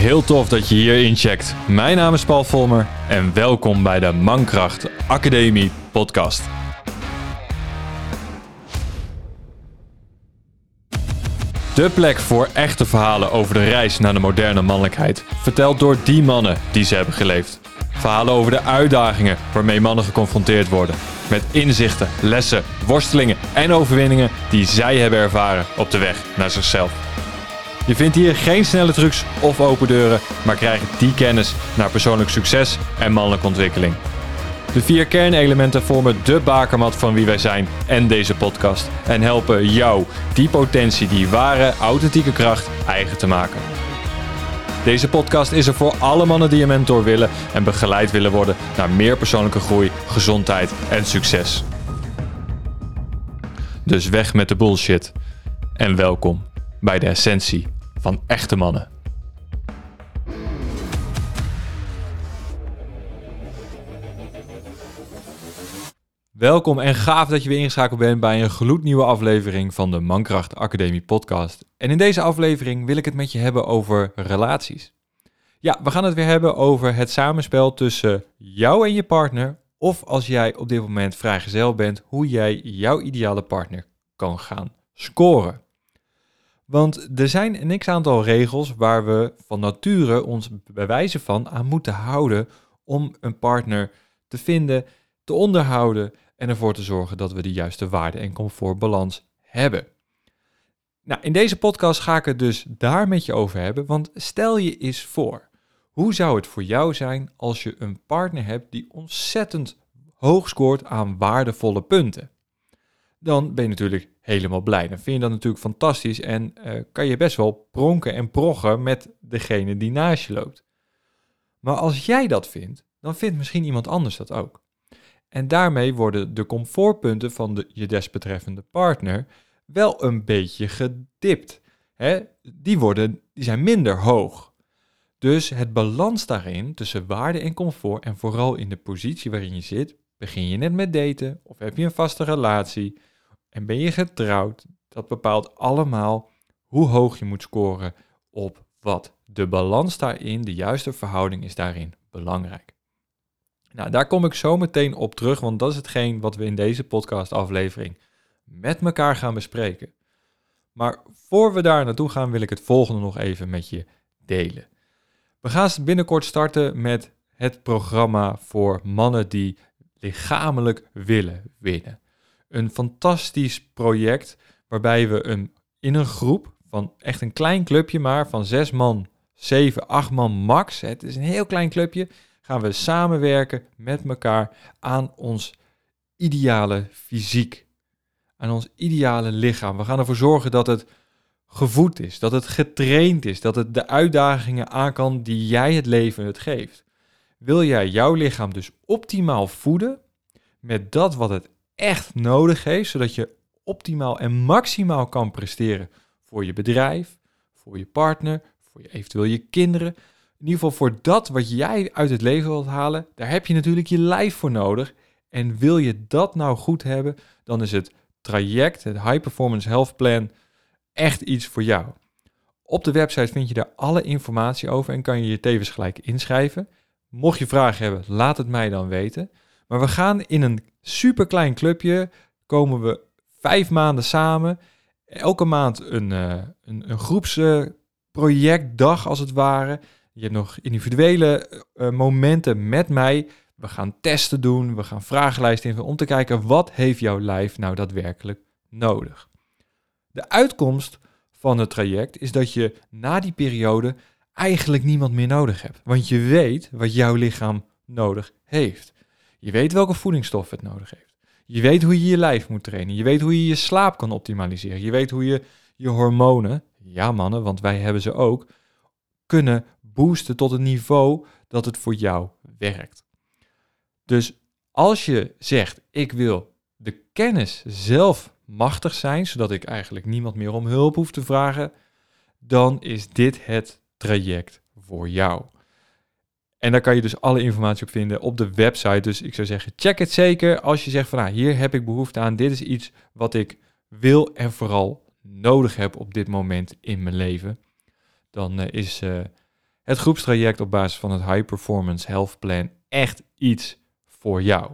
Heel tof dat je hier incheckt. Mijn naam is Paul Volmer en welkom bij de Mankracht Academie podcast. De plek voor echte verhalen over de reis naar de moderne mannelijkheid, verteld door die mannen die ze hebben geleefd. Verhalen over de uitdagingen waarmee mannen geconfronteerd worden, met inzichten, lessen, worstelingen en overwinningen die zij hebben ervaren op de weg naar zichzelf. Je vindt hier geen snelle trucs of open deuren, maar krijgt die kennis naar persoonlijk succes en mannelijke ontwikkeling. De vier kernelementen vormen de bakermat van wie wij zijn en deze podcast en helpen jou die potentie, die ware, authentieke kracht eigen te maken. Deze podcast is er voor alle mannen die een mentor willen en begeleid willen worden naar meer persoonlijke groei, gezondheid en succes. Dus weg met de bullshit en welkom bij de essentie van echte mannen. Welkom en gaaf dat je weer ingeschakeld bent bij een gloednieuwe aflevering van de Mankracht Academie podcast. En in deze aflevering wil ik het met je hebben over relaties. Ja, we gaan het weer hebben over het samenspel tussen jou en je partner. Of als jij op dit moment vrijgezel bent, hoe jij jouw ideale partner kan gaan scoren. Want er zijn een x-aantal regels waar we van nature ons bij van aan moeten houden om een partner te vinden, te onderhouden en ervoor te zorgen dat we de juiste waarde- en comfortbalans hebben. Nou, in deze podcast ga ik het dus daar met je over hebben, want stel je eens voor, hoe zou het voor jou zijn als je een partner hebt die ontzettend hoog scoort aan waardevolle punten? Dan ben je natuurlijk helemaal blij. Dan vind je dat natuurlijk fantastisch en uh, kan je best wel pronken en proggen met degene die naast je loopt. Maar als jij dat vindt, dan vindt misschien iemand anders dat ook. En daarmee worden de comfortpunten van de, je desbetreffende partner wel een beetje gedipt. Hè? Die, worden, die zijn minder hoog. Dus het balans daarin tussen waarde en comfort en vooral in de positie waarin je zit, begin je net met daten of heb je een vaste relatie en ben je getrouwd, dat bepaalt allemaal hoe hoog je moet scoren op wat. De balans daarin, de juiste verhouding is daarin belangrijk. Nou, daar kom ik zo meteen op terug, want dat is hetgeen wat we in deze podcastaflevering met elkaar gaan bespreken. Maar voor we daar naartoe gaan, wil ik het volgende nog even met je delen. We gaan binnenkort starten met het programma voor mannen die lichamelijk willen winnen. Een fantastisch project waarbij we een, in een groep van echt een klein clubje maar, van zes man, zeven, acht man max, het is een heel klein clubje, gaan we samenwerken met elkaar aan ons ideale fysiek. Aan ons ideale lichaam. We gaan ervoor zorgen dat het gevoed is, dat het getraind is, dat het de uitdagingen aan kan die jij het leven het geeft. Wil jij jouw lichaam dus optimaal voeden met dat wat het echt nodig heeft, zodat je optimaal en maximaal kan presteren voor je bedrijf, voor je partner, voor je, eventueel je kinderen, in ieder geval voor dat wat jij uit het leven wilt halen, daar heb je natuurlijk je lijf voor nodig. En wil je dat nou goed hebben, dan is het traject, het High Performance Health Plan, echt iets voor jou. Op de website vind je daar alle informatie over en kan je je tevens gelijk inschrijven. Mocht je vragen hebben, laat het mij dan weten. Maar we gaan in een super klein clubje, komen we vijf maanden samen. Elke maand een, uh, een, een groepsprojectdag als het ware. Je hebt nog individuele uh, momenten met mij. We gaan testen doen, we gaan vragenlijsten invullen om te kijken wat heeft jouw lijf nou daadwerkelijk nodig. De uitkomst van het traject is dat je na die periode eigenlijk niemand meer nodig hebt. Want je weet wat jouw lichaam nodig heeft. Je weet welke voedingsstof het nodig heeft. Je weet hoe je je lijf moet trainen. Je weet hoe je je slaap kan optimaliseren. Je weet hoe je je hormonen, ja mannen, want wij hebben ze ook, kunnen boosten tot een niveau dat het voor jou werkt. Dus als je zegt, ik wil de kennis zelf machtig zijn, zodat ik eigenlijk niemand meer om hulp hoef te vragen, dan is dit het traject voor jou. En daar kan je dus alle informatie op vinden op de website. Dus ik zou zeggen, check het zeker als je zegt van nou, hier heb ik behoefte aan. Dit is iets wat ik wil en vooral nodig heb op dit moment in mijn leven. Dan uh, is uh, het groepstraject op basis van het High Performance Health Plan echt iets voor jou.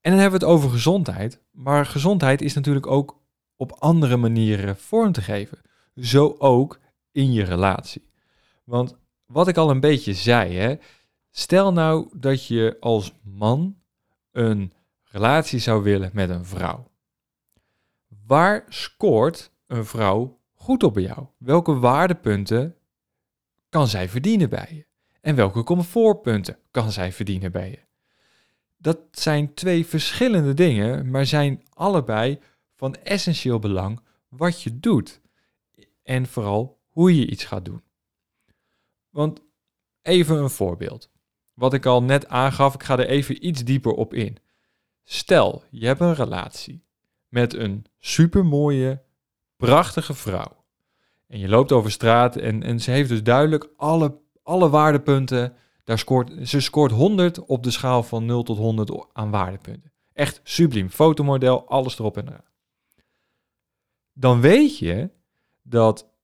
En dan hebben we het over gezondheid, maar gezondheid is natuurlijk ook op andere manieren vorm te geven. Zo ook in je relatie. Want wat ik al een beetje zei, hè, stel nou dat je als man een relatie zou willen met een vrouw. Waar scoort een vrouw goed op bij jou? Welke waardepunten kan zij verdienen bij je? En welke comfortpunten kan zij verdienen bij je? Dat zijn twee verschillende dingen, maar zijn allebei van essentieel belang wat je doet. En vooral hoe je iets gaat doen. Want even een voorbeeld. Wat ik al net aangaf, ik ga er even iets dieper op in. Stel, je hebt een relatie met een supermooie, prachtige vrouw. En je loopt over straat en, en ze heeft dus duidelijk alle, alle waardepunten. Daar scoort, ze scoort 100 op de schaal van 0 tot 100 aan waardepunten. Echt subliem. Fotomodel, alles erop en eraan. Dan weet je dat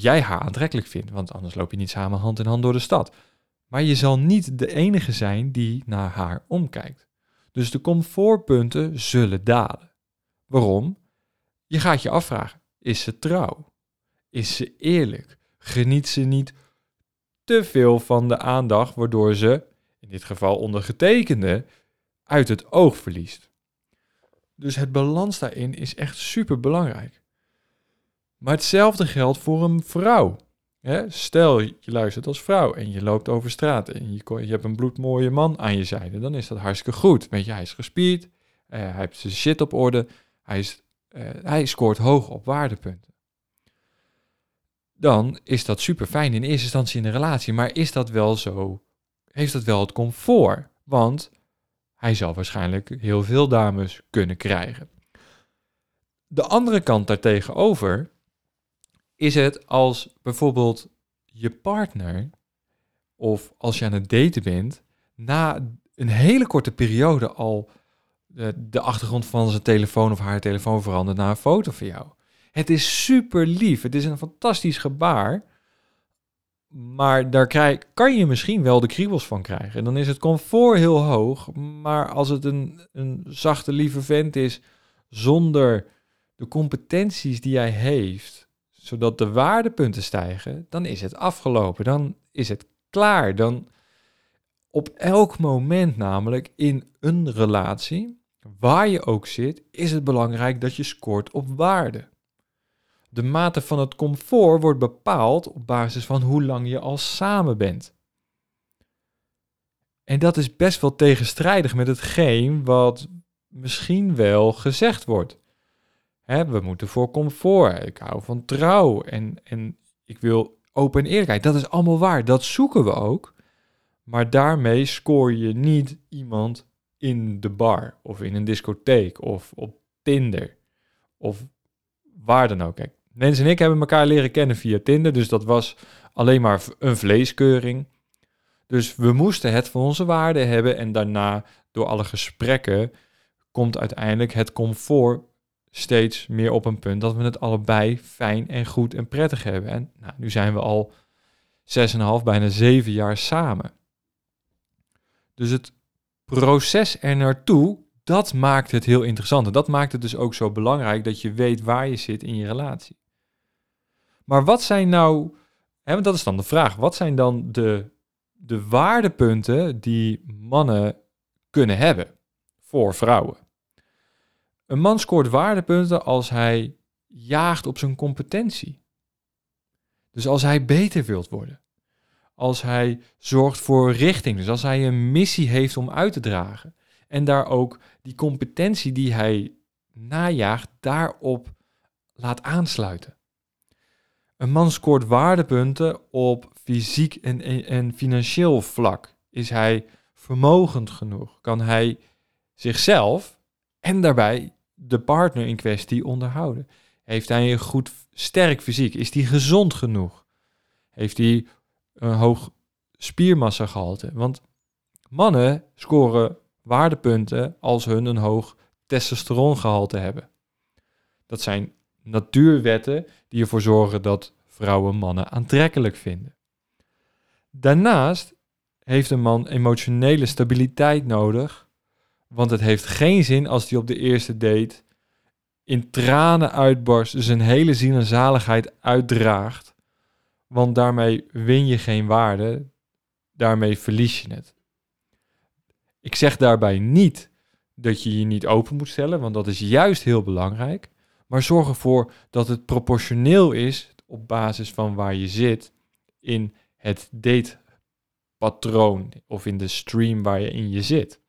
jij haar aantrekkelijk vindt, want anders loop je niet samen hand in hand door de stad. Maar je zal niet de enige zijn die naar haar omkijkt. Dus de comfortpunten zullen dalen. Waarom? Je gaat je afvragen: is ze trouw? Is ze eerlijk? Geniet ze niet te veel van de aandacht, waardoor ze, in dit geval ondergetekende, uit het oog verliest? Dus het balans daarin is echt super belangrijk. Maar hetzelfde geldt voor een vrouw. Stel, je luistert als vrouw en je loopt over straat en je, je hebt een bloedmooie man aan je zijde, dan is dat hartstikke goed. Weet je, hij is gespierd, uh, hij heeft zijn shit op orde, hij, is, uh, hij scoort hoog op waardepunten. Dan is dat super fijn in eerste instantie in een relatie, maar is dat wel zo? Heeft dat wel het comfort? Want hij zal waarschijnlijk heel veel dames kunnen krijgen. De andere kant daartegenover is het als bijvoorbeeld je partner of als je aan het daten bent, na een hele korte periode al de, de achtergrond van zijn telefoon of haar telefoon verandert naar een foto van jou. Het is super lief, het is een fantastisch gebaar, maar daar kan je misschien wel de kriebels van krijgen. En dan is het comfort heel hoog, maar als het een, een zachte, lieve vent is zonder de competenties die hij heeft, zodat de waardepunten stijgen, dan is het afgelopen. Dan is het klaar. Dan op elk moment namelijk in een relatie, waar je ook zit, is het belangrijk dat je scoort op waarde. De mate van het comfort wordt bepaald op basis van hoe lang je al samen bent. En dat is best wel tegenstrijdig met hetgeen wat misschien wel gezegd wordt. Hè, we moeten voor comfort. Ik hou van trouw en, en ik wil open en eerlijkheid. Dat is allemaal waar. Dat zoeken we ook. Maar daarmee scoor je niet iemand in de bar of in een discotheek of op Tinder of waar dan ook. Kijk, en ik hebben elkaar leren kennen via Tinder, dus dat was alleen maar een vleeskeuring. Dus we moesten het van onze waarde hebben en daarna door alle gesprekken komt uiteindelijk het comfort steeds meer op een punt dat we het allebei fijn en goed en prettig hebben. En nou, nu zijn we al 6,5, bijna 7 jaar samen. Dus het proces er naartoe, dat maakt het heel interessant. En dat maakt het dus ook zo belangrijk dat je weet waar je zit in je relatie. Maar wat zijn nou, hè, want dat is dan de vraag, wat zijn dan de, de waardepunten die mannen kunnen hebben voor vrouwen? Een man scoort waardepunten als hij jaagt op zijn competentie. Dus als hij beter wilt worden. Als hij zorgt voor richting. Dus als hij een missie heeft om uit te dragen. En daar ook die competentie die hij najaagt, daarop laat aansluiten. Een man scoort waardepunten op fysiek en, en, en financieel vlak. Is hij vermogend genoeg? Kan hij zichzelf en daarbij de partner in kwestie onderhouden? Heeft hij een goed, sterk fysiek? Is hij gezond genoeg? Heeft hij een hoog spiermassagehalte? Want mannen scoren waardepunten als hun een hoog testosterongehalte hebben. Dat zijn natuurwetten die ervoor zorgen dat vrouwen mannen aantrekkelijk vinden. Daarnaast heeft een man emotionele stabiliteit nodig, want het heeft geen zin als hij op de eerste date in tranen uitbarst, zijn hele ziel en zaligheid uitdraagt, want daarmee win je geen waarde, daarmee verlies je het. Ik zeg daarbij niet dat je je niet open moet stellen, want dat is juist heel belangrijk. Maar zorg ervoor dat het proportioneel is op basis van waar je zit in het datepatroon of in de stream waar je in je zit.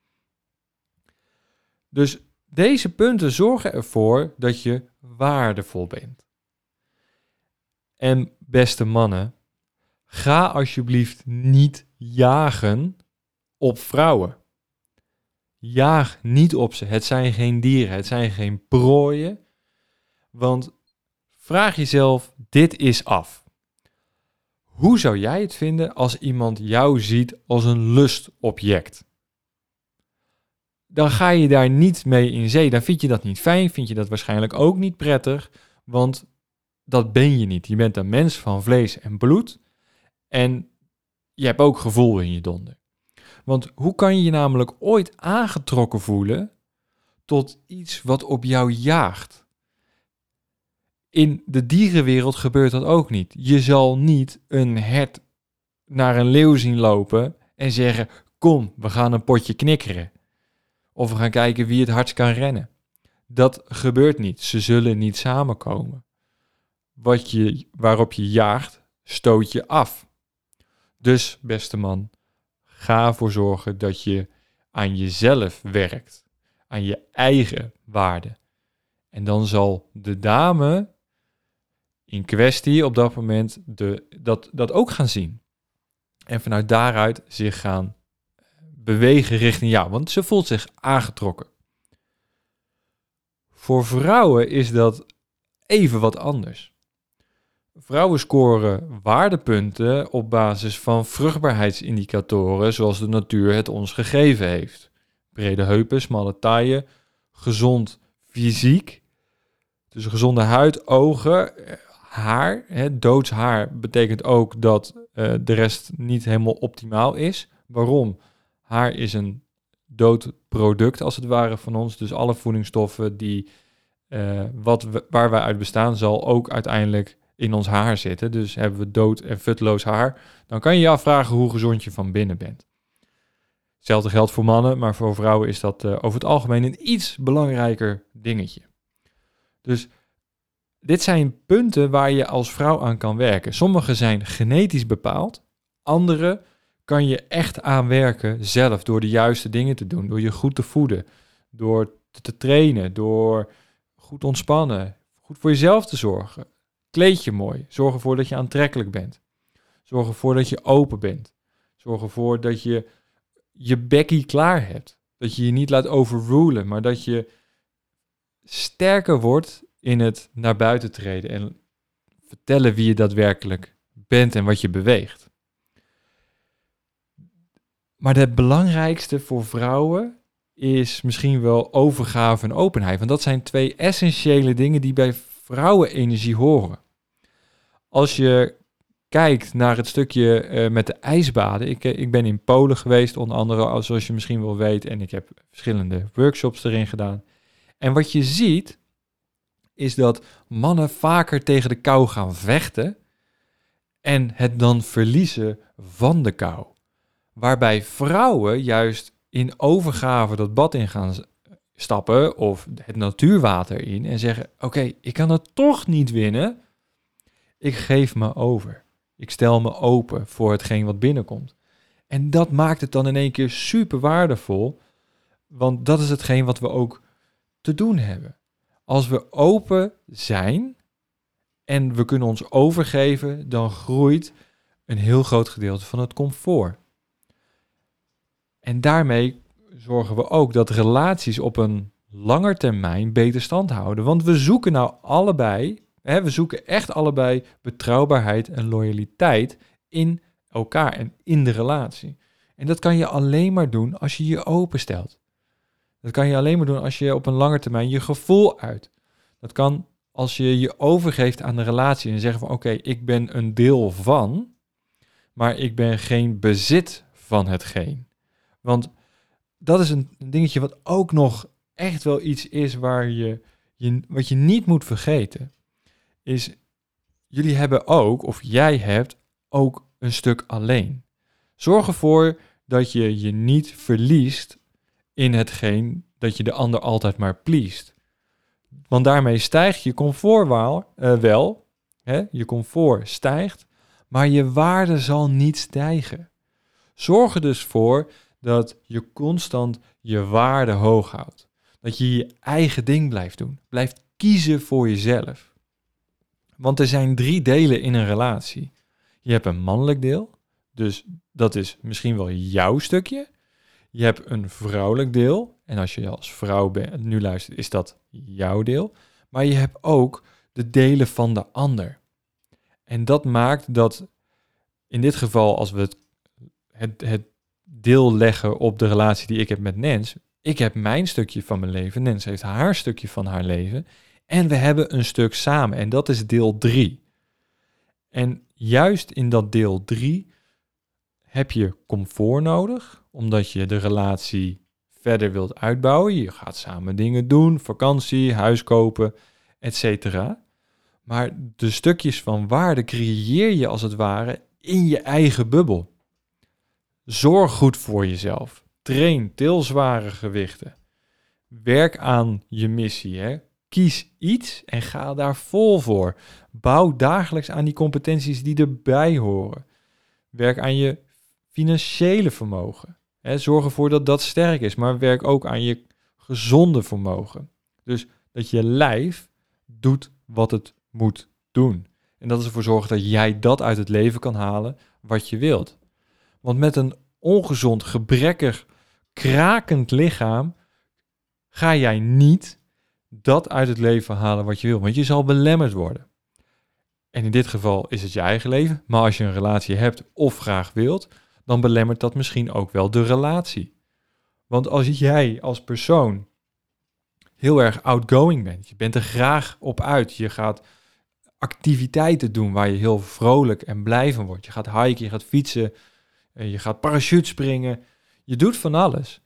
Dus deze punten zorgen ervoor dat je waardevol bent. En beste mannen, ga alsjeblieft niet jagen op vrouwen. Jaag niet op ze. Het zijn geen dieren, het zijn geen prooien. Want vraag jezelf, dit is af. Hoe zou jij het vinden als iemand jou ziet als een lustobject? Dan ga je daar niet mee in zee. Dan vind je dat niet fijn, vind je dat waarschijnlijk ook niet prettig, want dat ben je niet. Je bent een mens van vlees en bloed en je hebt ook gevoel in je donder. Want hoe kan je namelijk ooit aangetrokken voelen tot iets wat op jou jaagt? In de dierenwereld gebeurt dat ook niet. Je zal niet een hert naar een leeuw zien lopen en zeggen: Kom, we gaan een potje knikkeren. Of we gaan kijken wie het hardst kan rennen. Dat gebeurt niet. Ze zullen niet samenkomen. Wat je, waarop je jaagt, stoot je af. Dus, beste man, ga ervoor zorgen dat je aan jezelf werkt. Aan je eigen waarde. En dan zal de dame in kwestie op dat moment de, dat, dat ook gaan zien. En vanuit daaruit zich gaan bewegen richting jou, want ze voelt zich aangetrokken. Voor vrouwen is dat even wat anders. Vrouwen scoren waardepunten op basis van vruchtbaarheidsindicatoren zoals de natuur het ons gegeven heeft. Brede heupen, smalle taille, gezond fysiek, dus gezonde huid, ogen, haar. Hè, doods haar betekent ook dat uh, de rest niet helemaal optimaal is. Waarom? Haar is een dood product als het ware van ons. Dus alle voedingsstoffen die, uh, wat we, waar wij uit bestaan, zal ook uiteindelijk in ons haar zitten. Dus hebben we dood en futloos haar, dan kan je je afvragen hoe gezond je van binnen bent. Hetzelfde geldt voor mannen, maar voor vrouwen is dat uh, over het algemeen een iets belangrijker dingetje. Dus dit zijn punten waar je als vrouw aan kan werken. Sommige zijn genetisch bepaald, andere kan je echt aan werken zelf door de juiste dingen te doen, door je goed te voeden, door te trainen, door goed ontspannen, goed voor jezelf te zorgen. Kleed je mooi, zorg ervoor dat je aantrekkelijk bent. Zorg ervoor dat je open bent. Zorg ervoor dat je je bekkie klaar hebt. Dat je je niet laat overrulen, maar dat je sterker wordt in het naar buiten treden en vertellen wie je daadwerkelijk bent en wat je beweegt. Maar het belangrijkste voor vrouwen is misschien wel overgave en openheid. Want dat zijn twee essentiële dingen die bij vrouwenenergie horen. Als je kijkt naar het stukje uh, met de ijsbaden. Ik, uh, ik ben in Polen geweest, onder andere, zoals je misschien wel weet. En ik heb verschillende workshops erin gedaan. En wat je ziet, is dat mannen vaker tegen de kou gaan vechten en het dan verliezen van de kou. Waarbij vrouwen juist in overgave dat bad in gaan stappen of het natuurwater in en zeggen: Oké, ik kan het toch niet winnen. Ik geef me over. Ik stel me open voor hetgeen wat binnenkomt. En dat maakt het dan in één keer super waardevol, want dat is hetgeen wat we ook te doen hebben. Als we open zijn en we kunnen ons overgeven, dan groeit een heel groot gedeelte van het comfort. En daarmee zorgen we ook dat relaties op een langer termijn beter stand houden. Want we zoeken nou allebei, hè, we zoeken echt allebei betrouwbaarheid en loyaliteit in elkaar en in de relatie. En dat kan je alleen maar doen als je je openstelt. Dat kan je alleen maar doen als je op een lange termijn je gevoel uit. Dat kan als je je overgeeft aan de relatie en zeggen van oké, ik ben een deel van, maar ik ben geen bezit van hetgeen. Want dat is een dingetje wat ook nog echt wel iets is waar je, je wat je niet moet vergeten. Is jullie hebben ook, of jij hebt ook een stuk alleen. Zorg ervoor dat je je niet verliest in hetgeen dat je de ander altijd maar pleest. Want daarmee stijgt je comfort wel, uh, wel hè? je comfort stijgt, maar je waarde zal niet stijgen. Zorg er dus voor dat je constant je waarde hoog houdt. Dat je je eigen ding blijft doen. Blijft kiezen voor jezelf. Want er zijn drie delen in een relatie. Je hebt een mannelijk deel, dus dat is misschien wel jouw stukje. Je hebt een vrouwelijk deel, en als je als vrouw nu luistert, is dat jouw deel. Maar je hebt ook de delen van de ander. En dat maakt dat in dit geval, als we het, het, het deel leggen op de relatie die ik heb met Nens, ik heb mijn stukje van mijn leven, Nens heeft haar stukje van haar leven. En we hebben een stuk samen en dat is deel 3. En juist in dat deel 3 heb je comfort nodig, omdat je de relatie verder wilt uitbouwen. Je gaat samen dingen doen, vakantie, huis kopen, etc. Maar de stukjes van waarde creëer je als het ware in je eigen bubbel. Zorg goed voor jezelf. Train, til zware gewichten. Werk aan je missie. Hè? Kies iets en ga daar vol voor. Bouw dagelijks aan die competenties die erbij horen. Werk aan je financiële vermogen. Hè? Zorg ervoor dat dat sterk is, maar werk ook aan je gezonde vermogen. Dus dat je lijf doet wat het moet doen. En dat is ervoor zorgen dat jij dat uit het leven kan halen wat je wilt. Want met een ongezond, gebrekkig, krakend lichaam ga jij niet dat uit het leven halen wat je wil. Want je zal belemmerd worden. En in dit geval is het je eigen leven. Maar als je een relatie hebt of graag wilt, dan belemmert dat misschien ook wel de relatie. Want als jij als persoon heel erg outgoing bent, je bent er graag op uit, je gaat activiteiten doen waar je heel vrolijk en blij van wordt. Je gaat hiken, je gaat fietsen, je gaat parachutespringen. Je doet van alles.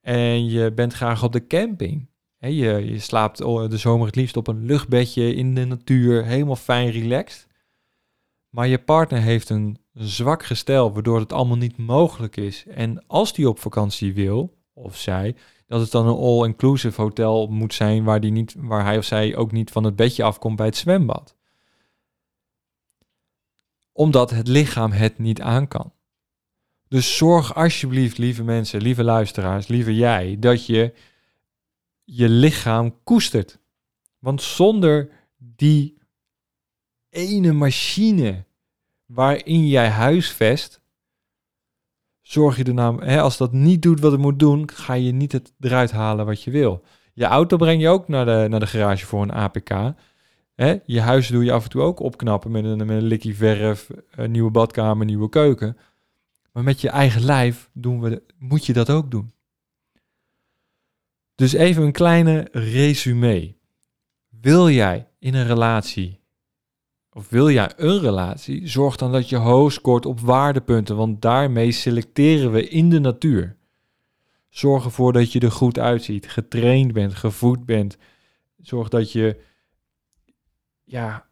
En je bent graag op de camping. je, je slaapt de zomer het liefst op een luchtbedje in de natuur, helemaal fijn relaxed. Maar je partner heeft een zwak gestel, waardoor het allemaal niet mogelijk is. En als die op vakantie wil, of zij, dat het dan een all-inclusive hotel moet zijn waar, die niet, waar hij of zij ook niet van het bedje afkomt bij het zwembad omdat het lichaam het niet aan kan. Dus zorg alsjeblieft, lieve mensen, lieve luisteraars, lieve jij, dat je je lichaam koestert. Want zonder die ene machine waarin jij huisvest, zorg je er namelijk, hè, als dat niet doet wat het moet doen, ga je niet het eruit halen wat je wil. Je auto breng je ook naar de, naar de garage voor een APK. Hè? Je huis doe je af en toe ook opknappen met een, met een likkie verf, een nieuwe badkamer, nieuwe keuken. Maar met je eigen lijf doen we, moet je dat ook doen. Dus even een kleine resume. Wil jij in een relatie, of wil jij een relatie, zorg dan dat je hoog scoort op waardepunten, want daarmee selecteren we in de natuur. Zorg ervoor dat je er goed uitziet, getraind bent, gevoed bent. Zorg dat je ja,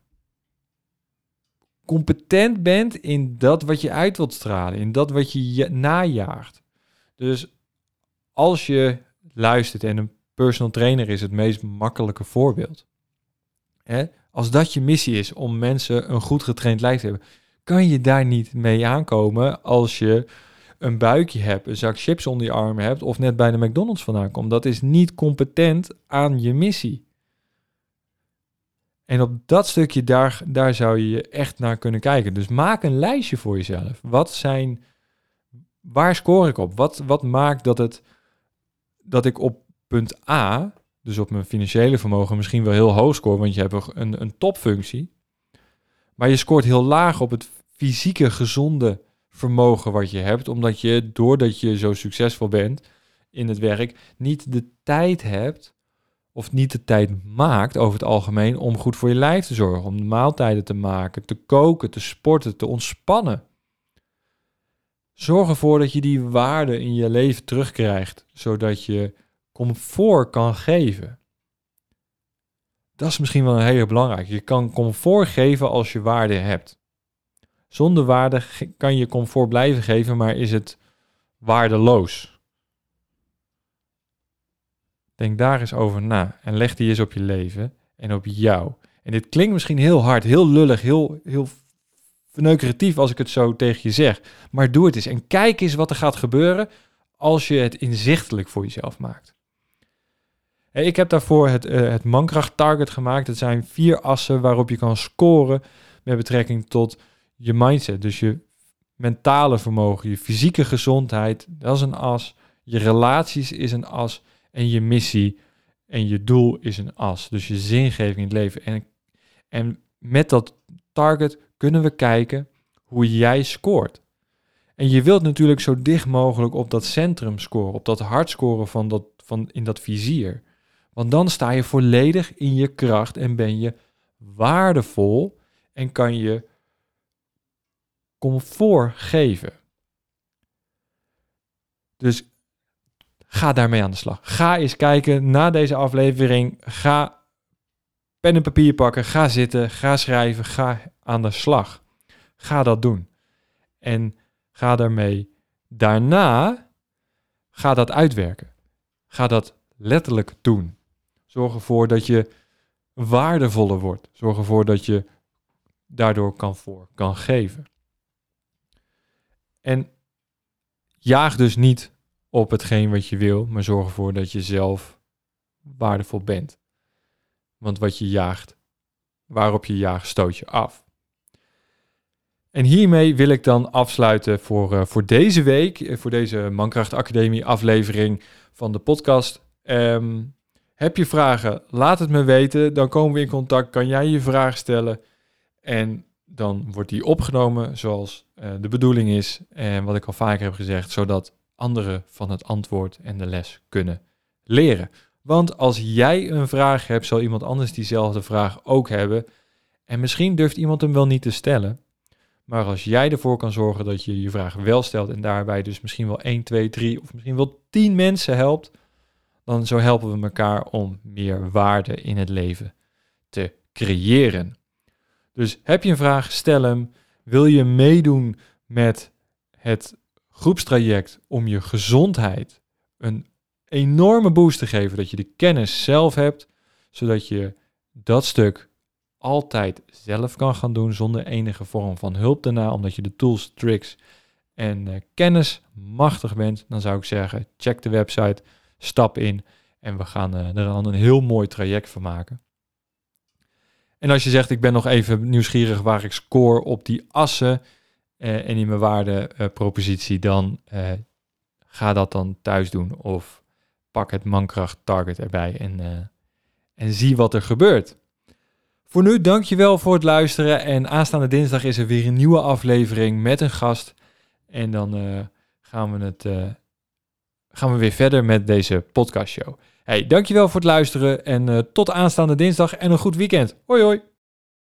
competent bent in dat wat je uit wilt stralen, in dat wat je najaagt. Dus als je luistert en een personal trainer is het meest makkelijke voorbeeld. Hè? Als dat je missie is om mensen een goed getraind lijf te hebben, kan je daar niet mee aankomen als je een buikje hebt, een zak chips onder je arm hebt of net bij de McDonald's vandaan komt. Dat is niet competent aan je missie. En op dat stukje, daar, daar zou je echt naar kunnen kijken. Dus maak een lijstje voor jezelf. Wat zijn, waar score ik op? Wat, wat maakt dat, het, dat ik op punt A, dus op mijn financiële vermogen, misschien wel heel hoog score, want je hebt een, een topfunctie. Maar je scoort heel laag op het fysieke, gezonde vermogen wat je hebt, omdat je, doordat je zo succesvol bent in het werk, niet de tijd hebt of niet de tijd maakt over het algemeen om goed voor je lijf te zorgen, om maaltijden te maken, te koken, te sporten, te ontspannen. zorg ervoor dat je die waarde in je leven terugkrijgt, zodat je comfort kan geven. Dat is misschien wel een hele belangrijke. Je kan comfort geven als je waarde hebt. Zonder waarde kan je comfort blijven geven, maar is het waardeloos. Denk daar eens over na en leg die eens op je leven en op jou. En dit klinkt misschien heel hard, heel lullig, heel, heel verneukeratief als ik het zo tegen je zeg. Maar doe het eens en kijk eens wat er gaat gebeuren als je het inzichtelijk voor jezelf maakt. Ik heb daarvoor het, uh, het Mankracht Target gemaakt. Het zijn vier assen waarop je kan scoren met betrekking tot je mindset. Dus je mentale vermogen, je fysieke gezondheid, dat is een as. Je relaties is een as. En je missie en je doel is een as. Dus je zingeving in het leven. En, en met dat target kunnen we kijken hoe jij scoort. En je wilt natuurlijk zo dicht mogelijk op dat centrum scoren, op dat hart scoren van dat, van in dat vizier. Want dan sta je volledig in je kracht en ben je waardevol en kan je comfort geven. Dus ga daarmee aan de slag. Ga eens kijken na deze aflevering. Ga pen en papier pakken. Ga zitten. Ga schrijven. Ga aan de slag. Ga dat doen. En ga daarmee daarna. Ga dat uitwerken. Ga dat letterlijk doen. Zorg ervoor dat je waardevoller wordt. Zorg ervoor dat je daardoor kan voor kan geven. En jaag dus niet op hetgeen wat je wil, maar zorg ervoor dat je zelf waardevol bent. Want wat je jaagt, waarop je jaagt, stoot je af. En hiermee wil ik dan afsluiten voor, uh, voor deze week, eh, voor deze Mankracht Academie aflevering van de podcast. Um, heb je vragen? Laat het me weten. Dan komen we in contact. Kan jij je vraag stellen? En dan wordt die opgenomen zoals uh, de bedoeling is. En wat ik al vaker heb gezegd, zodat anderen van het antwoord en de les kunnen leren. Want als jij een vraag hebt, zal iemand anders diezelfde vraag ook hebben. En misschien durft iemand hem wel niet te stellen. Maar als jij ervoor kan zorgen dat je je vraag wel stelt en daarbij dus misschien wel 1, 2, 3 of misschien wel 10 mensen helpt, dan zo helpen we elkaar om meer waarde in het leven te creëren. Dus heb je een vraag, stel hem. Wil je meedoen met het groepstraject om je gezondheid een enorme boost te geven, dat je de kennis zelf hebt, zodat je dat stuk altijd zelf kan gaan doen zonder enige vorm van hulp daarna, omdat je de tools, tricks en uh, kennis machtig bent, dan zou ik zeggen, check de website, stap in en we gaan uh, er dan een heel mooi traject van maken. En als je zegt, ik ben nog even nieuwsgierig waar ik score op die assen uh, en in mijn waardepropositie, dan ga dat dan thuis doen of pak het mankracht target erbij en, en zie wat er gebeurt. Voor nu, dankjewel voor het luisteren. En aanstaande dinsdag is er weer een nieuwe aflevering met een gast. En dan gaan, we het, gaan we weer verder met deze podcastshow. Hey, dankjewel voor het luisteren en tot aanstaande dinsdag en een goed weekend. Hoi hoi!